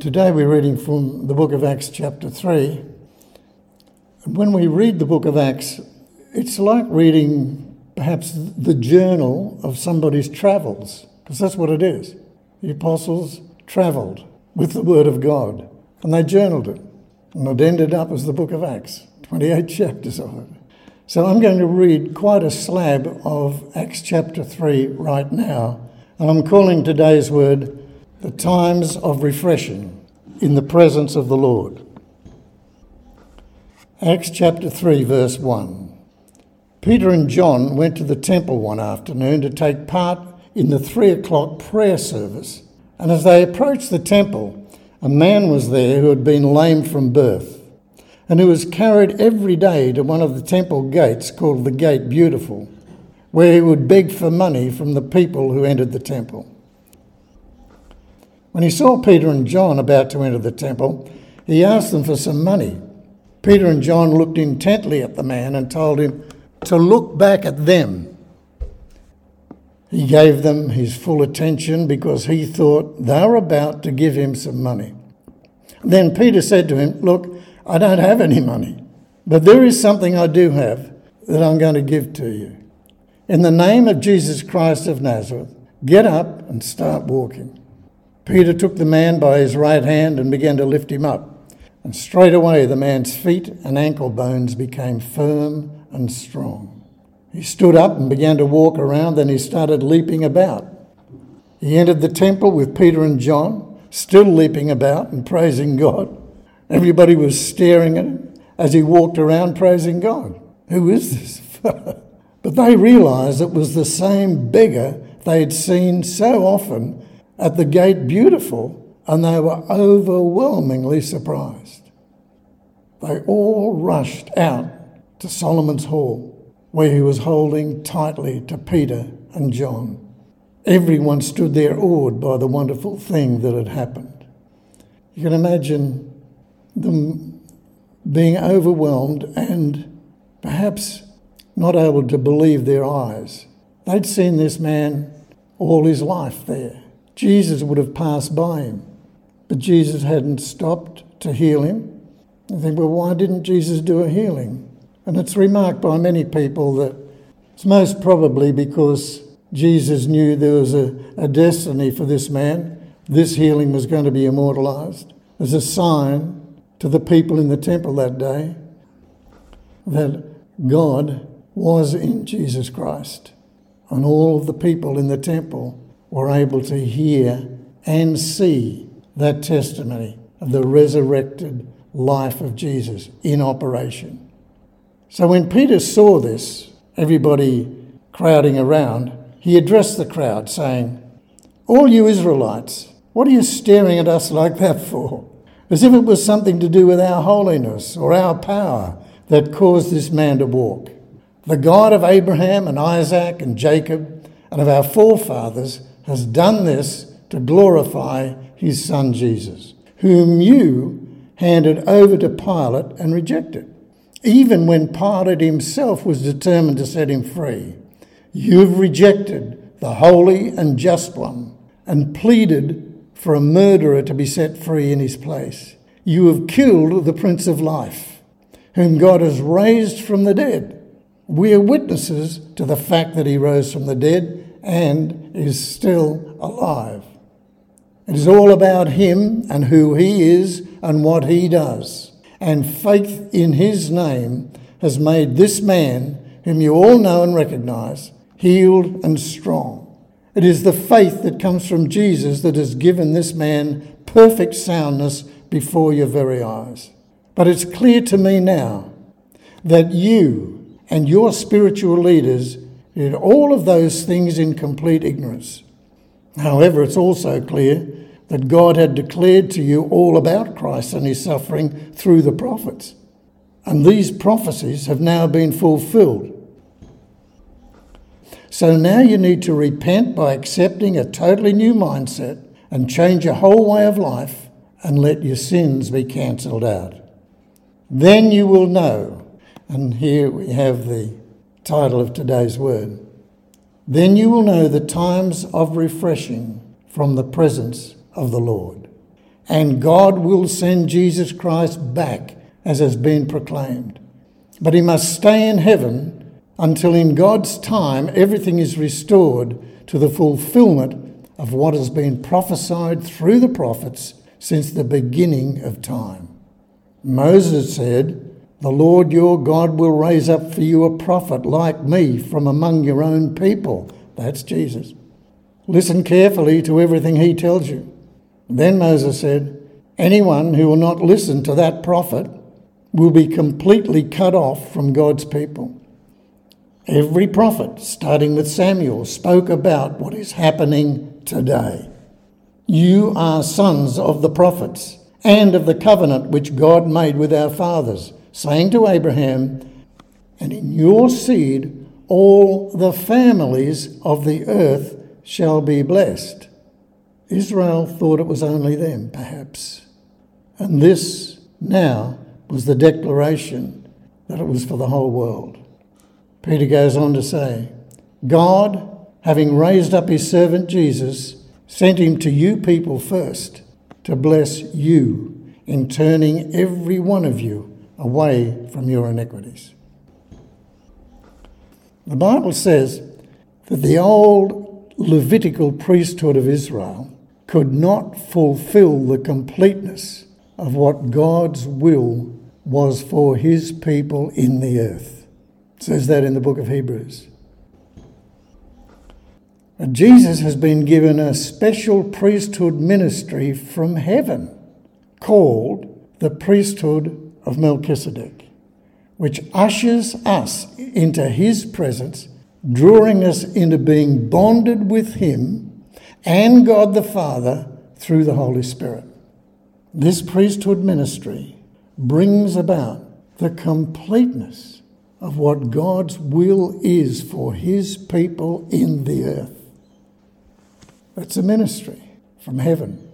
Today we're reading from the book of Acts, chapter 3. When we read the book of Acts, it's like reading perhaps the journal of somebody's travels, because that's what it is. The apostles travelled with the Word of God, and they journaled it. And it ended up as the book of Acts, 28 chapters of it. So I'm going to read quite a slab of Acts chapter 3 right now, and I'm calling today's word the times of refreshing in the presence of the Lord. Acts chapter 3, verse 1. Peter and John went to the temple one afternoon to take part in the three o'clock prayer service, and as they approached the temple, a man was there who had been lame from birth, and who was carried every day to one of the temple gates called the Gate Beautiful, where he would beg for money from the people who entered the temple. When he saw Peter and John about to enter the temple, he asked them for some money. Peter and John looked intently at the man and told him to look back at them. He gave them his full attention because he thought they were about to give him some money. Then Peter said to him, Look, I don't have any money, but there is something I do have that I'm going to give to you. In the name of Jesus Christ of Nazareth, get up and start walking. Peter took the man by his right hand and began to lift him up. And straightway the man's feet and ankle bones became firm and strong. He stood up and began to walk around, then he started leaping about. He entered the temple with Peter and John, still leaping about and praising God. Everybody was staring at him as he walked around praising God. Who is this but they realized it was the same beggar they had seen so often at the gate beautiful, and they were overwhelmingly surprised. They all rushed out to Solomon's Hall, where he was holding tightly to Peter and John. Everyone stood there awed by the wonderful thing that had happened. You can imagine them being overwhelmed and perhaps not able to believe their eyes. They'd seen this man all his life there. Jesus would have passed by him, but Jesus hadn't stopped to heal him. I think, well, why didn't Jesus do a healing? And it's remarked by many people that it's most probably because Jesus knew there was a, a destiny for this man. This healing was going to be immortalized as a sign to the people in the temple that day that God was in Jesus Christ. And all of the people in the temple were able to hear and see that testimony of the resurrected life of Jesus in operation. So when Peter saw this, everybody crowding around, he addressed the crowd, saying, All you Israelites, what are you staring at us like that for? As if it was something to do with our holiness or our power that caused this man to walk. The God of Abraham and Isaac and Jacob and of our forefathers has done this to glorify his son Jesus, whom you handed over to Pilate and rejected, even when Pilate himself was determined to set him free. You've rejected the holy and just one and pleaded for a murderer to be set free in his place. You have killed the Prince of Life, whom God has raised from the dead. We are witnesses to the fact that he rose from the dead and is still alive. It is all about him and who he is and what he does. And faith in his name has made this man, whom you all know and recognize, healed and strong. It is the faith that comes from Jesus that has given this man perfect soundness before your very eyes. But it's clear to me now that you and your spiritual leaders did all of those things in complete ignorance. However, it's also clear that God had declared to you all about Christ and his suffering through the prophets. And these prophecies have now been fulfilled. So now you need to repent by accepting a totally new mindset and change your whole way of life and let your sins be cancelled out. Then you will know, and here we have the title of today's word. Then you will know the times of refreshing from the presence of the Lord. and God will send Jesus Christ back as has been proclaimed. But he must stay in heaven until in God's time everything is restored to the fulfillment of what has been prophesied through the prophets since the beginning of time. Moses said, The Lord your God will raise up for you a prophet like me from among your own people. That's Jesus. Listen carefully to everything he tells you. Then Moses said, Anyone who will not listen to that prophet will be completely cut off from God's people. Every prophet, starting with Samuel, spoke about what is happening today. You are sons of the prophets and of the covenant which God made with our fathers, saying to Abraham, And in your seed all the families of the earth shall be blessed. Israel thought it was only them, perhaps. And this now was the declaration that it was for the whole world. Peter goes on to say, God, having raised up his servant Jesus, sent him to you people first to bless you in turning every one of you away from your iniquities. The Bible says that the old Levitical priesthood of Israel could not fulfill the completeness of what God's will was for his people in the earth. It says that in the book of Hebrews. Jesus has been given a special priesthood ministry from heaven called the priesthood of Melchizedek, which ushers us into his presence, drawing us into being bonded with him and God the Father through the Holy Spirit. This priesthood ministry brings about the completeness of what God's will is for his people in the earth. It's a ministry from heaven.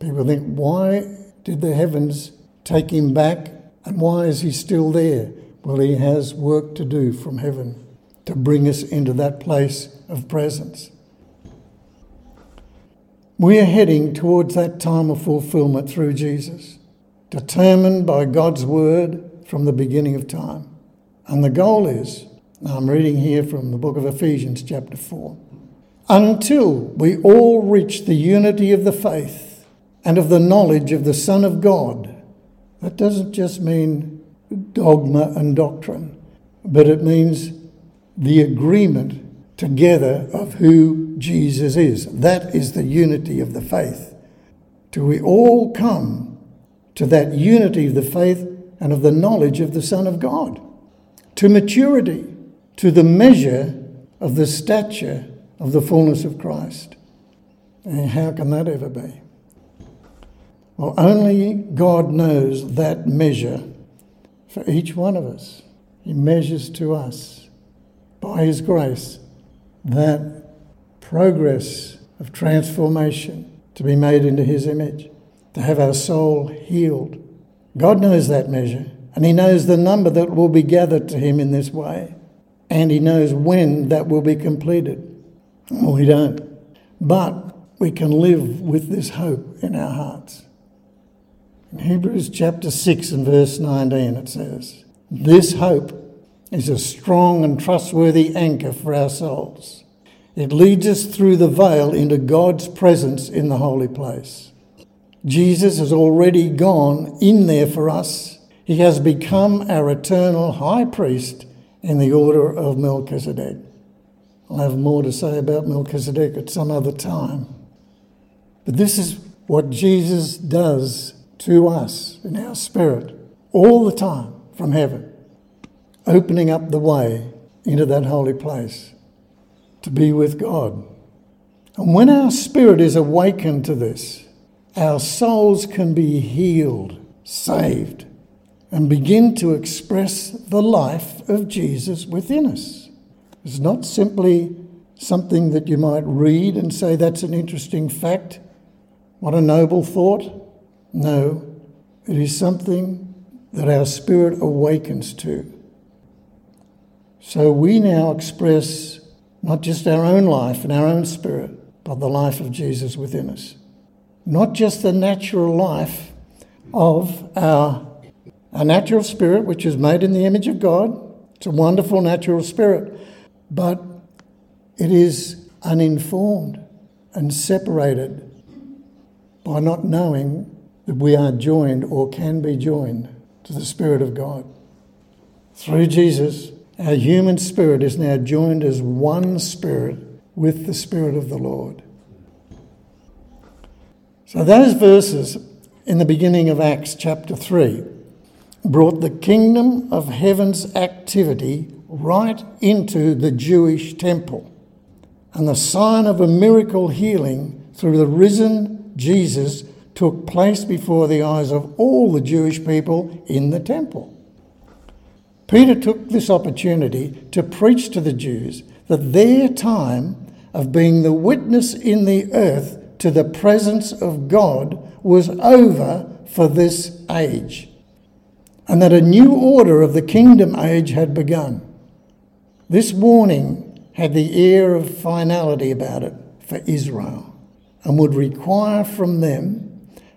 People think, why did the heavens take him back and why is he still there? Well, he has work to do from heaven to bring us into that place of presence. We are heading towards that time of fulfillment through Jesus determined by God's word from the beginning of time. And the goal is, I'm reading here from the book of Ephesians, chapter 4, until we all reach the unity of the faith and of the knowledge of the Son of God. That doesn't just mean dogma and doctrine, but it means the agreement together of who Jesus is. That is the unity of the faith. Till we all come to that unity of the faith and of the knowledge of the Son of God, to maturity, to the measure of the stature of the fullness of Christ. And how can that ever be? Well, only God knows that measure for each one of us. He measures to us by His grace that progress of transformation to be made into His image to have our soul healed. God knows that measure, and He knows the number that will be gathered to Him in this way, and He knows when that will be completed. Well, we don't. But we can live with this hope in our hearts. Hebrews chapter 6 and verse 19, it says, This hope is a strong and trustworthy anchor for our souls. It leads us through the veil into God's presence in the holy place. Jesus has already gone in there for us. He has become our eternal high priest in the order of Melchizedek. I'll have more to say about Melchizedek at some other time. But this is what Jesus does to us in our spirit all the time from heaven, opening up the way into that holy place to be with God. And when our spirit is awakened to this, our souls can be healed, saved, and begin to express the life of Jesus within us. It's not simply something that you might read and say that's an interesting fact. What a noble thought. No, it is something that our spirit awakens to. So we now express not just our own life and our own spirit, but the life of Jesus within us. not just the natural life of our, our natural spirit, which is made in the image of God. It's a wonderful natural spirit, but it is uninformed and separated by not knowing that we are joined or can be joined to the Spirit of God. Through Jesus, our human spirit is now joined as one spirit with the Spirit of the Lord. So, those verses in the beginning of Acts chapter 3 brought the kingdom of heaven's activity right into the Jewish temple. And the sign of a miracle healing through the risen Jesus took place before the eyes of all the Jewish people in the temple. Peter took this opportunity to preach to the Jews that their time of being the witness in the earth to the presence of God was over for this age, and that a new order of the kingdom age had begun. This warning had the air of finality about it for Israel and would require from them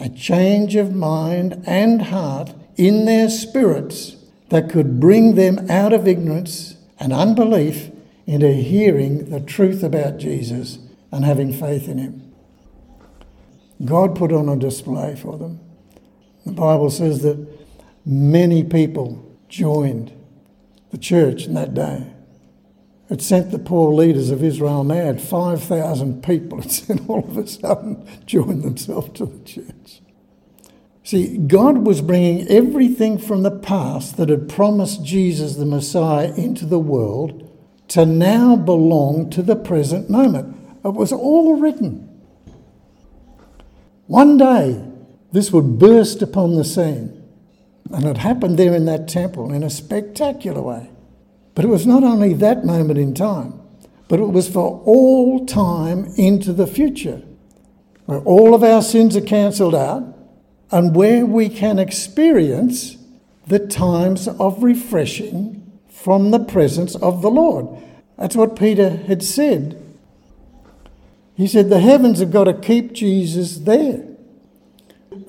a change of mind and heart in their spirits that could bring them out of ignorance and unbelief into hearing the truth about Jesus and having faith in Him. God put on a display for them. The Bible says that many people joined the church in that day. It sent the poor leaders of Israel mad. 5,000 people, it sent all of a sudden, joined themselves to the church. See, God was bringing everything from the past that had promised Jesus the Messiah into the world to now belong to the present moment. It was all written. One day, this would burst upon the scene. And it happened there in that temple in a spectacular way. But it was not only that moment in time, but it was for all time into the future, where all of our sins are cancelled out and where we can experience the times of refreshing from the presence of the Lord. That's what Peter had said. He said the heavens have got to keep Jesus there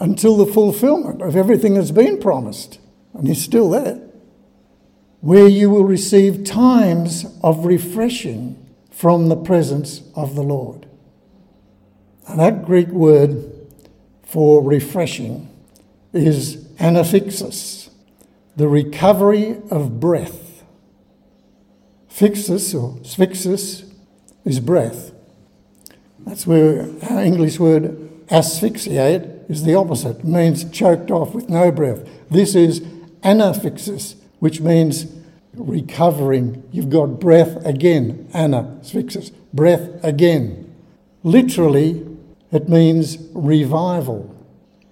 until the fulfillment of everything that's been promised. And he's still there. Where you will receive times of refreshing from the presence of the Lord. And that Greek word for refreshing is anaphixis, the recovery of breath. Fixus or sphyxis is breath. That's where our English word asphyxiate is the opposite. It means choked off with no breath. This is anaphixis, which means recovering. You've got breath again. Anaphixis, breath again. Literally, it means revival.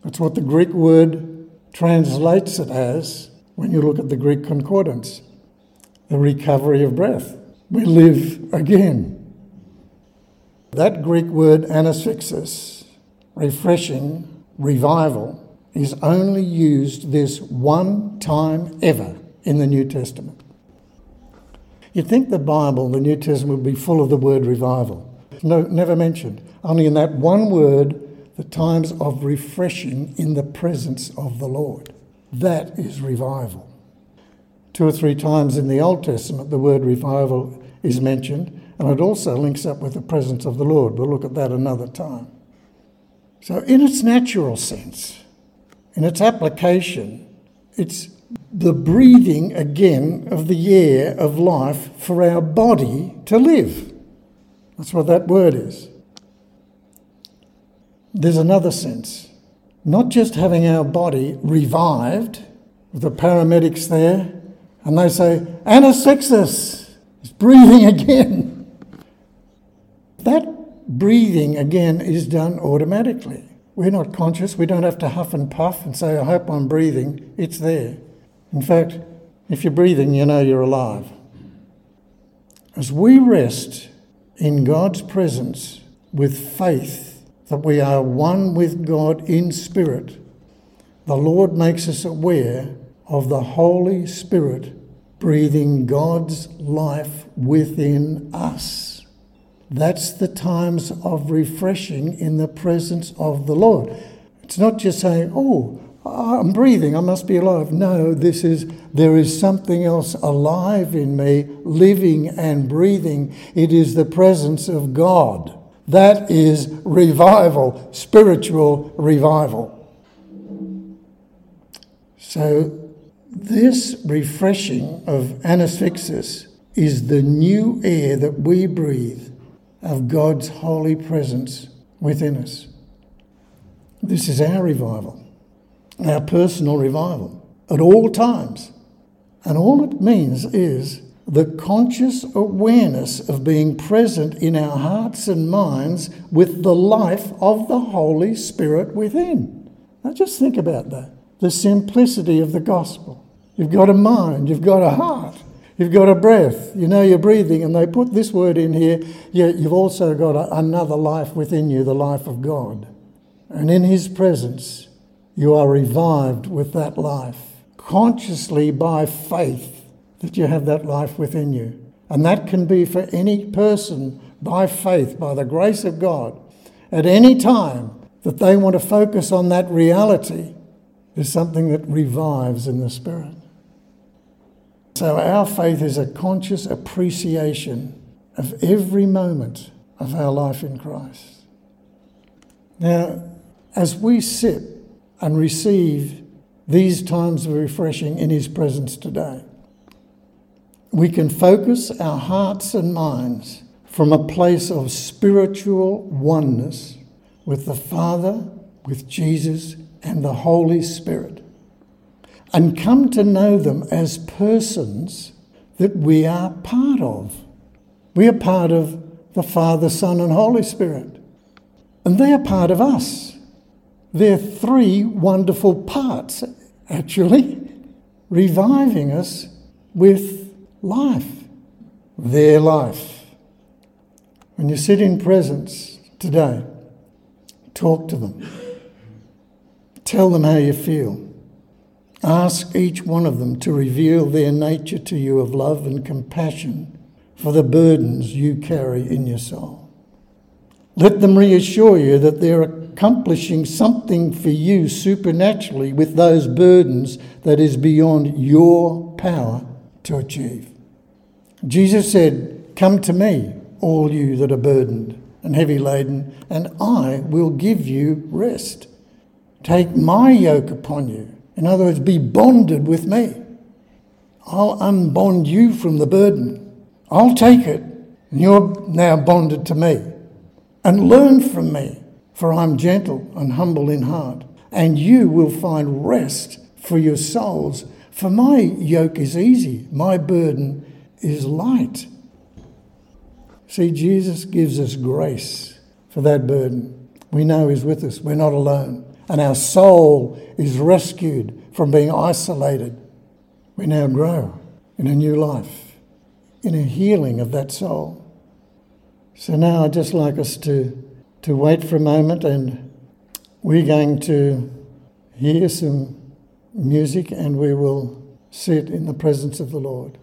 That's what the Greek word translates it as when you look at the Greek concordance the recovery of breath. We live again. That Greek word anasphyxis, refreshing, revival, is only used this one time ever in the New Testament. You'd think the Bible, the New Testament, would be full of the word revival. No, never mentioned. Only in that one word, the times of refreshing in the presence of the Lord. That is revival. Two or three times in the Old Testament, the word revival is mentioned, and it also links up with the presence of the Lord. We'll look at that another time. So, in its natural sense, in its application, it's the breathing again of the air of life for our body to live. That's what that word is. There's another sense. Not just having our body revived, with the paramedics there, and they say, Anasexis, it's breathing again. That breathing again is done automatically. We're not conscious, we don't have to huff and puff and say, I hope I'm breathing. It's there. In fact, if you're breathing, you know you're alive. As we rest in God's presence with faith that we are one with God in spirit, the Lord makes us aware of the Holy Spirit breathing God's life within us. That's the times of refreshing in the presence of the Lord. It's not just saying, oh, Ah, I'm breathing, I must be alive. No, this is, there is something else alive in me, living and breathing. It is the presence of God. That is revival, spiritual revival. So, this refreshing of anasphyxis is the new air that we breathe of God's holy presence within us. This is our revival, our personal revival at all times. And all it means is the conscious awareness of being present in our hearts and minds with the life of the Holy Spirit within. Now just think about that the simplicity of the gospel. You've got a mind, you've got a heart, you've got a breath, you know you're breathing, and they put this word in here, yet you've also got a, another life within you, the life of God. And in His presence, you are revived with that life, consciously by faith that you have that life within you. And that can be for any person by faith, by the grace of God, at any time that they want to focus on that reality is something that revives in the Spirit. So our faith is a conscious appreciation of every moment of our life in Christ. Now, as we sit and receive these times of refreshing in His presence today, we can focus our hearts and minds from a place of spiritual oneness with the Father, with Jesus, and the Holy Spirit and come to know them as persons that we are part of. We are part of the Father, Son, and Holy Spirit. And they are part of us. They're three wonderful parts, actually, reviving us with life, their life. When you sit in presence today, talk to them. Tell them how you feel. Ask each one of them to reveal their nature to you of love and compassion for the burdens you carry in your soul. Let them reassure you that they're accomplishing something for you supernaturally with those burdens that is beyond your power to achieve. Jesus said, Come to me, all you that are burdened and heavy laden, and I will give you rest. Take my yoke upon you. In other words, be bonded with me. I'll unbond you from the burden. I'll take it, and you're now bonded to me. And learn from me, for I'm gentle and humble in heart, and you will find rest for your souls. For my yoke is easy, my burden is light. See, Jesus gives us grace for that burden. We know He's with us, we're not alone and our soul is rescued from being isolated, we now grow in a new life, in a healing of that soul. So now I'd just like us to, to wait for a moment and we're going to hear some music and we will sit in the presence of the Lord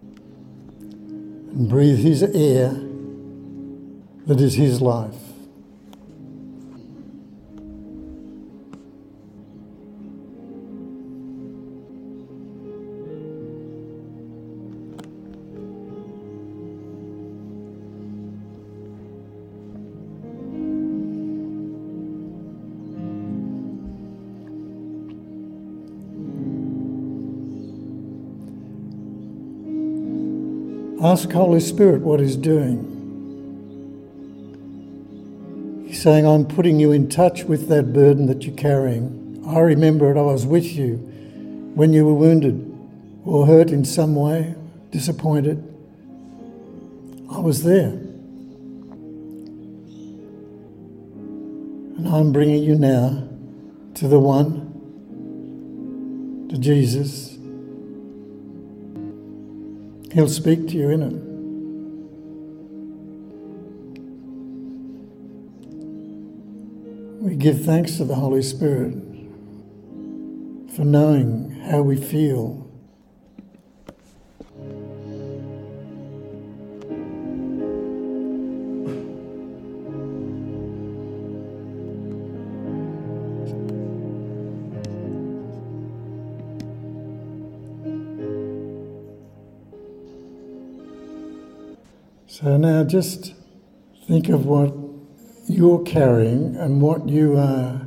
and breathe His air that is His life. Ask Holy Spirit what He's doing. He's saying, I'm putting you in touch with that burden that you're carrying. I remember it, I was with you when you were wounded or hurt in some way, disappointed. I was there. And I'm bringing you now to the one, to Jesus He'll speak to you in it. We give thanks to the Holy Spirit for knowing how we feel So now just think of what you're carrying and what you are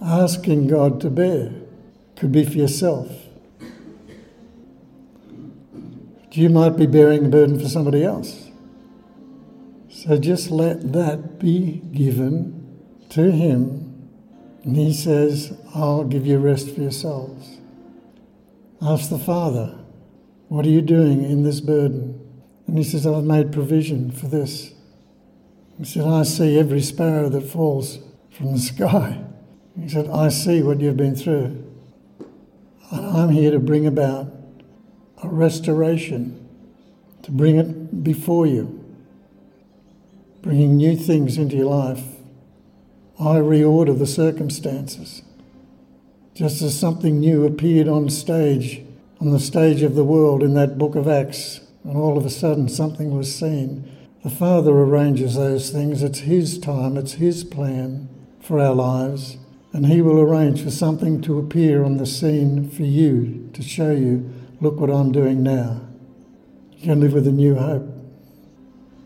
asking God to bear. Could be for yourself. You might be bearing a burden for somebody else. So just let that be given to Him. And He says, I'll give you rest for your souls. Ask the Father, What are you doing in this burden? And He says, I've made provision for this. He said, I see every sparrow that falls from the sky. He said, I see what you've been through. And I'm here to bring about a restoration, to bring it before you, bringing new things into your life. I reorder the circumstances. Just as something new appeared on stage, on the stage of the world in that book of Acts, and all of a sudden something was seen the Father arranges those things. It's His time, it's His plan for our lives. And He will arrange for something to appear on the scene for you to show you, look what I'm doing now. You can live with a new hope.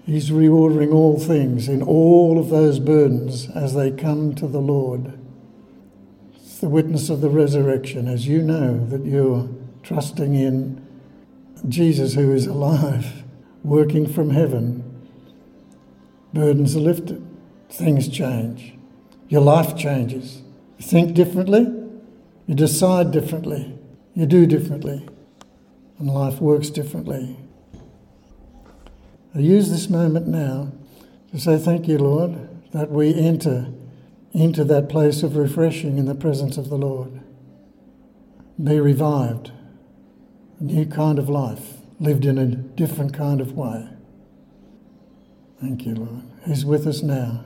He's reordering all things in all of those burdens as they come to the Lord. It's the witness of the resurrection as you know that you're trusting in Jesus who is alive, working from heaven Burdens are lifted, things change, your life changes. You think differently, you decide differently, you do differently, and life works differently. I use this moment now to say thank you, Lord, that we enter into that place of refreshing in the presence of the Lord. Be revived, a new kind of life, lived in a different kind of way. Thank you, Lord. He's with us now.